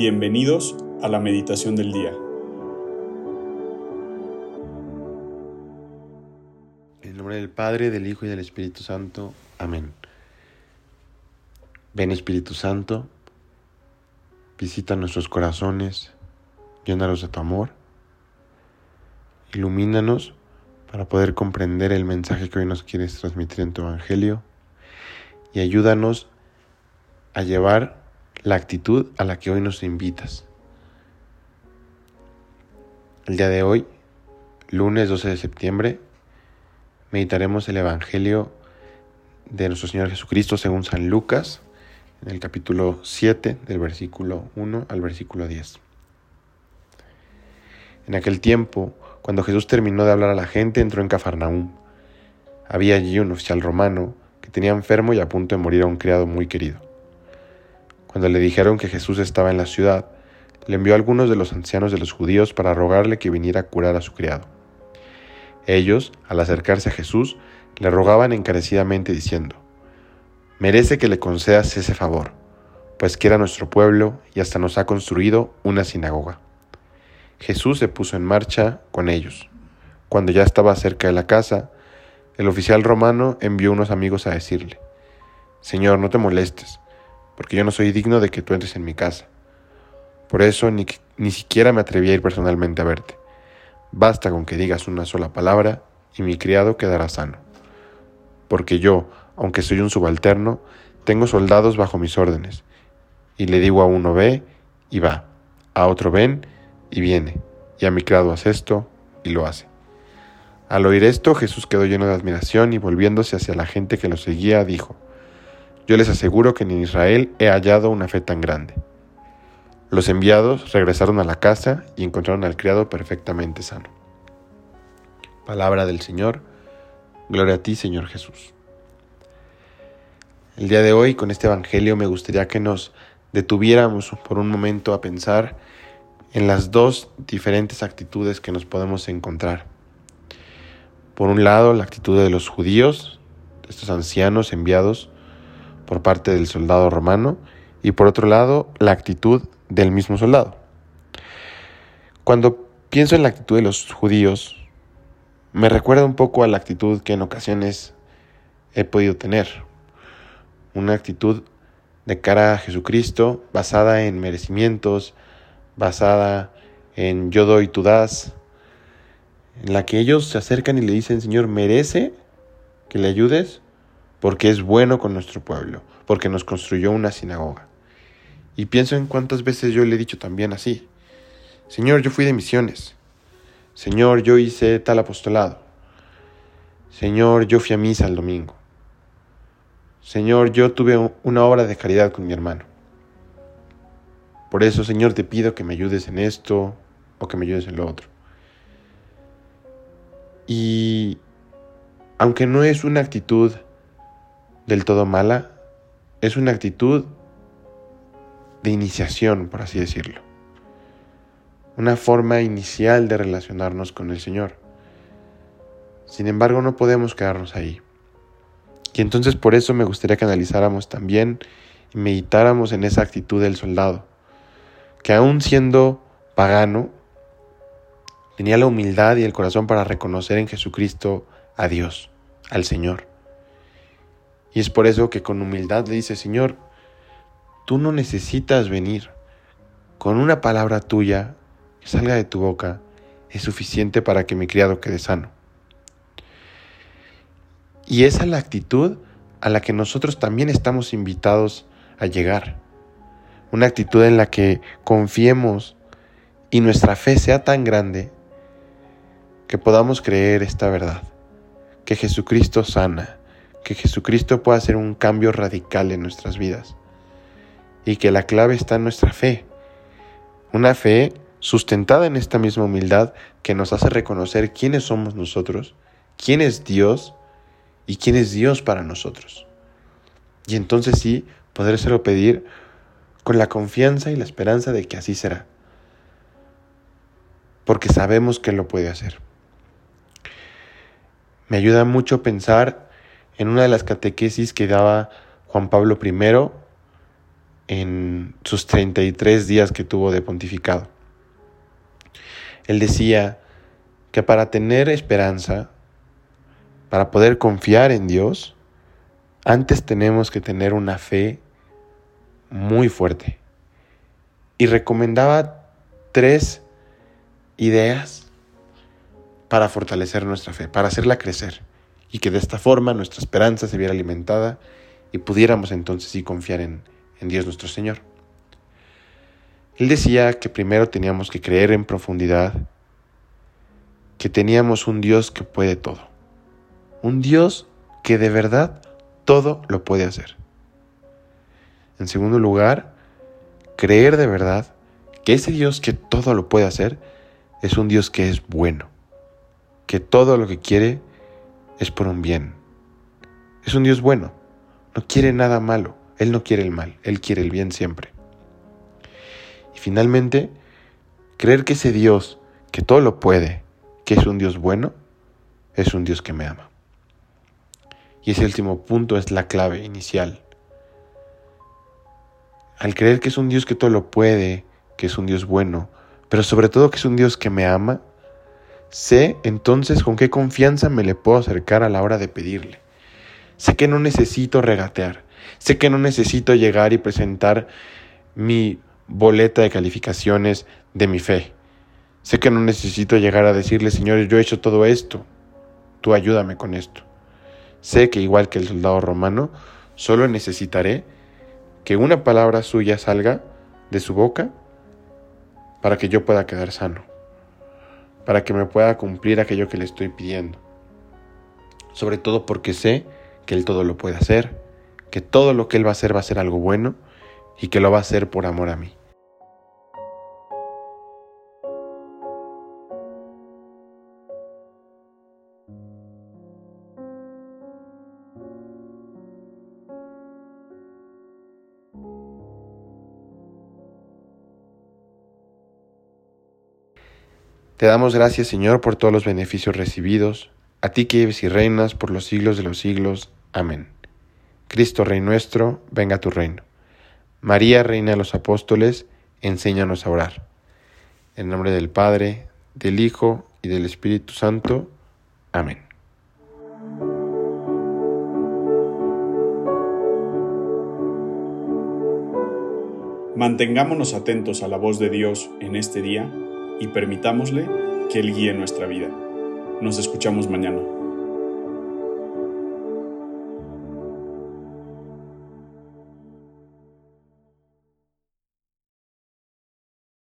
Bienvenidos a la meditación del día. En nombre del Padre, del Hijo y del Espíritu Santo. Amén. Ven Espíritu Santo, visita nuestros corazones, llénalos de tu amor, ilumínanos para poder comprender el mensaje que hoy nos quieres transmitir en tu Evangelio y ayúdanos a llevar la actitud a la que hoy nos invitas. El día de hoy, lunes 12 de septiembre, meditaremos el Evangelio de nuestro Señor Jesucristo según San Lucas, en el capítulo 7, del versículo 1 al versículo 10. En aquel tiempo, cuando Jesús terminó de hablar a la gente, entró en Cafarnaúm. Había allí un oficial romano que tenía enfermo y a punto de morir a un criado muy querido. Cuando le dijeron que Jesús estaba en la ciudad, le envió a algunos de los ancianos de los judíos para rogarle que viniera a curar a su criado. Ellos, al acercarse a Jesús, le rogaban encarecidamente diciendo, Merece que le concedas ese favor, pues quiera nuestro pueblo y hasta nos ha construido una sinagoga. Jesús se puso en marcha con ellos. Cuando ya estaba cerca de la casa, el oficial romano envió unos amigos a decirle, Señor, no te molestes porque yo no soy digno de que tú entres en mi casa. Por eso ni, ni siquiera me atreví a ir personalmente a verte. Basta con que digas una sola palabra y mi criado quedará sano. Porque yo, aunque soy un subalterno, tengo soldados bajo mis órdenes. Y le digo a uno ve y va, a otro ven y viene, y a mi criado haz esto y lo hace. Al oír esto, Jesús quedó lleno de admiración y volviéndose hacia la gente que lo seguía, dijo, yo les aseguro que en Israel he hallado una fe tan grande. Los enviados regresaron a la casa y encontraron al criado perfectamente sano. Palabra del Señor. Gloria a ti, Señor Jesús. El día de hoy, con este Evangelio, me gustaría que nos detuviéramos por un momento a pensar en las dos diferentes actitudes que nos podemos encontrar. Por un lado, la actitud de los judíos, estos ancianos enviados, por parte del soldado romano y por otro lado la actitud del mismo soldado. Cuando pienso en la actitud de los judíos, me recuerda un poco a la actitud que en ocasiones he podido tener. Una actitud de cara a Jesucristo basada en merecimientos, basada en yo doy, tú das, en la que ellos se acercan y le dicen, Señor, ¿merece que le ayudes? Porque es bueno con nuestro pueblo, porque nos construyó una sinagoga. Y pienso en cuántas veces yo le he dicho también así, Señor, yo fui de misiones, Señor, yo hice tal apostolado, Señor, yo fui a misa el domingo, Señor, yo tuve una obra de caridad con mi hermano. Por eso, Señor, te pido que me ayudes en esto o que me ayudes en lo otro. Y aunque no es una actitud del todo mala, es una actitud de iniciación, por así decirlo. Una forma inicial de relacionarnos con el Señor. Sin embargo, no podemos quedarnos ahí. Y entonces por eso me gustaría que analizáramos también y meditáramos en esa actitud del soldado, que aún siendo pagano, tenía la humildad y el corazón para reconocer en Jesucristo a Dios, al Señor. Y es por eso que con humildad le dice, Señor, tú no necesitas venir. Con una palabra tuya que salga de tu boca es suficiente para que mi criado quede sano. Y esa es la actitud a la que nosotros también estamos invitados a llegar. Una actitud en la que confiemos y nuestra fe sea tan grande que podamos creer esta verdad, que Jesucristo sana, que Jesucristo pueda hacer un cambio radical en nuestras vidas y que la clave está en nuestra fe. Una fe sustentada en esta misma humildad que nos hace reconocer quiénes somos nosotros, quién es Dios y quién es Dios para nosotros. Y entonces sí, podrérselo pedir con la confianza y la esperanza de que así será. Porque sabemos que lo puede hacer. Me ayuda mucho pensar en una de las catequesis que daba Juan Pablo I en sus 33 días que tuvo de pontificado. Él decía que para tener esperanza, para poder confiar en Dios, antes tenemos que tener una fe muy fuerte. Y recomendaba tres ideas para fortalecer nuestra fe, para hacerla crecer, y que de esta forma nuestra esperanza se viera alimentada y pudiéramos entonces sí confiar en, en Dios nuestro Señor. Él decía que primero teníamos que creer en profundidad que teníamos un Dios que puede todo, un Dios que de verdad todo lo puede hacer. En segundo lugar, creer de verdad que ese Dios que todo lo puede hacer es un Dios que es bueno, que todo lo que quiere es por un bien. Es un Dios bueno, no quiere nada malo, Él no quiere el mal, Él quiere el bien siempre. Y finalmente, creer que ese Dios que todo lo puede, que es un Dios bueno, es un Dios que me ama. Y ese último punto es la clave inicial. Al creer que es un Dios que todo lo puede, que es un Dios bueno, pero sobre todo que es un Dios que me ama, sé entonces con qué confianza me le puedo acercar a la hora de pedirle. Sé que no necesito regatear, sé que no necesito llegar y presentar mi boleta de calificaciones de mi fe. Sé que no necesito llegar a decirle, Señor, yo he hecho todo esto, tú ayúdame con esto. Sé que igual que el soldado romano, solo necesitaré que una palabra suya salga de su boca para que yo pueda quedar sano, para que me pueda cumplir aquello que le estoy pidiendo. Sobre todo porque sé que Él todo lo puede hacer, que todo lo que Él va a hacer va a ser algo bueno y que lo va a hacer por amor a mí. Te damos gracias, Señor, por todos los beneficios recibidos, a ti que vives y reinas por los siglos de los siglos. Amén. Cristo, Rey nuestro, venga a tu reino. María, Reina de los Apóstoles, enséñanos a orar. En nombre del Padre, del Hijo y del Espíritu Santo. Amén. Mantengámonos atentos a la voz de Dios en este día y permitámosle que Él guíe nuestra vida. Nos escuchamos mañana.